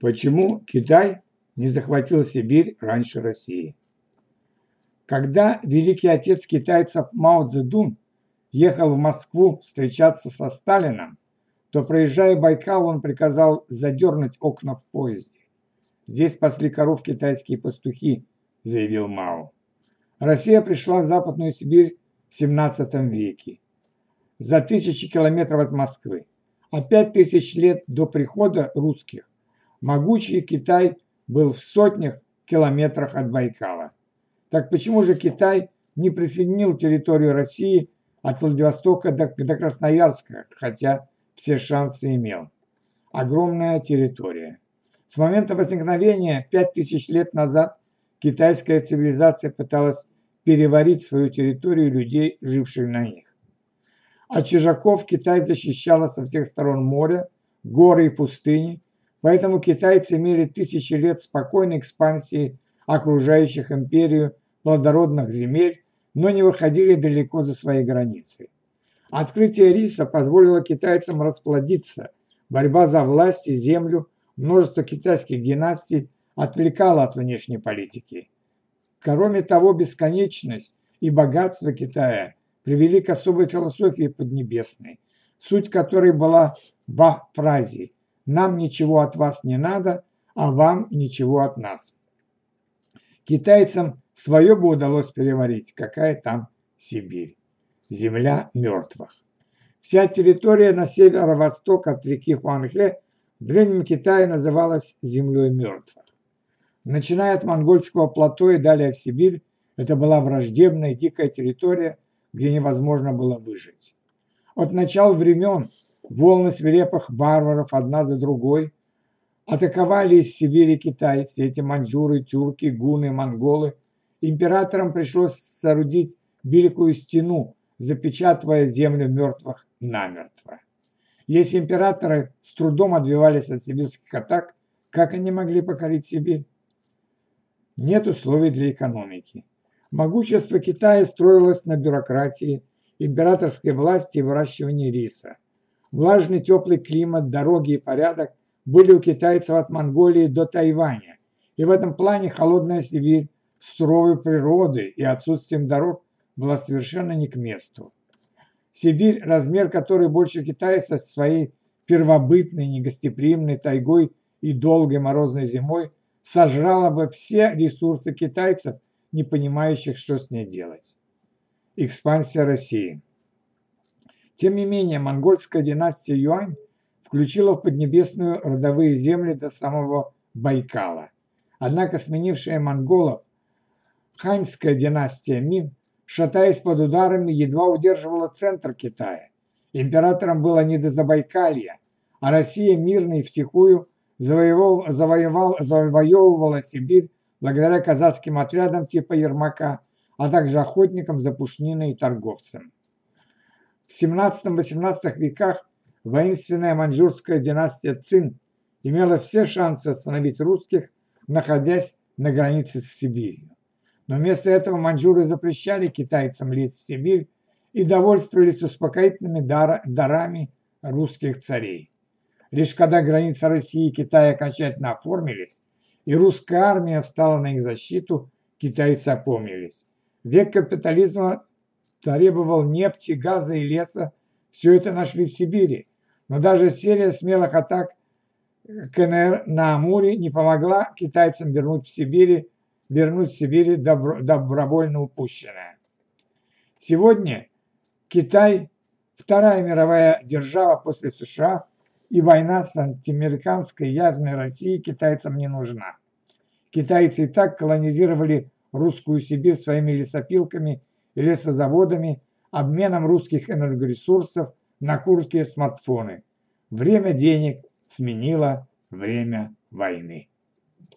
Почему Китай не захватил Сибирь раньше России? Когда великий отец китайцев Мао Цзэдун ехал в Москву встречаться со Сталином, то, проезжая Байкал, он приказал задернуть окна в поезде. Здесь пасли коров китайские пастухи, заявил Мао. Россия пришла в Западную Сибирь в 17 веке, за тысячи километров от Москвы, а пять тысяч лет до прихода русских могучий Китай был в сотнях километрах от Байкала. Так почему же Китай не присоединил территорию России от Владивостока до, до Красноярска, хотя все шансы имел? Огромная территория. С момента возникновения 5000 лет назад китайская цивилизация пыталась переварить свою территорию людей, живших на них. От чужаков Китай защищала со всех сторон моря, горы и пустыни, поэтому китайцы имели тысячи лет спокойной экспансии окружающих империю плодородных земель, но не выходили далеко за свои границы. Открытие риса позволило китайцам расплодиться, борьба за власть и землю, множество китайских династий отвлекало от внешней политики. Кроме того, бесконечность и богатство Китая привели к особой философии Поднебесной, суть которой была в фразе «Нам ничего от вас не надо, а вам ничего от нас». Китайцам свое бы удалось переварить, какая там Сибирь. Земля мертвых. Вся территория на северо-восток от реки Хуанхэ в Древнем Китае называлась землей мертвых. Начиная от монгольского плато и далее в Сибирь, это была враждебная дикая территория, где невозможно было выжить. От начала времен волны свирепых варваров одна за другой атаковали из Сибири Китай, все эти маньчжуры, тюрки, гуны, монголы. Императорам пришлось соорудить Великую Стену, запечатывая землю мертвых намертво. Если императоры с трудом отбивались от сибирских атак, как они могли покорить Сибирь? нет условий для экономики. Могущество Китая строилось на бюрократии, императорской власти и выращивании риса. Влажный теплый климат, дороги и порядок были у китайцев от Монголии до Тайваня. И в этом плане холодная Сибирь с суровой природой и отсутствием дорог была совершенно не к месту. Сибирь, размер которой больше Китая со своей первобытной негостеприимной тайгой и долгой морозной зимой, сожрала бы все ресурсы китайцев, не понимающих, что с ней делать. Экспансия России. Тем не менее, монгольская династия Юань включила в Поднебесную родовые земли до самого Байкала. Однако сменившая монголов, ханьская династия Мин, шатаясь под ударами, едва удерживала центр Китая. Императором было не до Забайкалья, а Россия мирно и втихую завоевал, завоевал, завоевывала Сибирь благодаря казацким отрядам типа Ермака, а также охотникам за пушниной и торговцам. В 17-18 веках воинственная маньчжурская династия Цин имела все шансы остановить русских, находясь на границе с Сибирью. Но вместо этого маньчжуры запрещали китайцам лезть в Сибирь и довольствовались успокоительными дар дарами русских царей. Лишь когда границы России и Китая окончательно оформились, и русская армия встала на их защиту, китайцы опомнились. Век капитализма требовал нефти, газа и леса, все это нашли в Сибири. Но даже серия смелых атак КНР на Амуре не помогла китайцам вернуть в Сибири, вернуть в Сибири добро, добровольно упущенное. Сегодня Китай, вторая мировая держава после США, и война с антиамериканской ядерной Россией китайцам не нужна. Китайцы и так колонизировали русскую Сибирь своими лесопилками лесозаводами, обменом русских энергоресурсов на курские смартфоны. Время денег сменило время войны.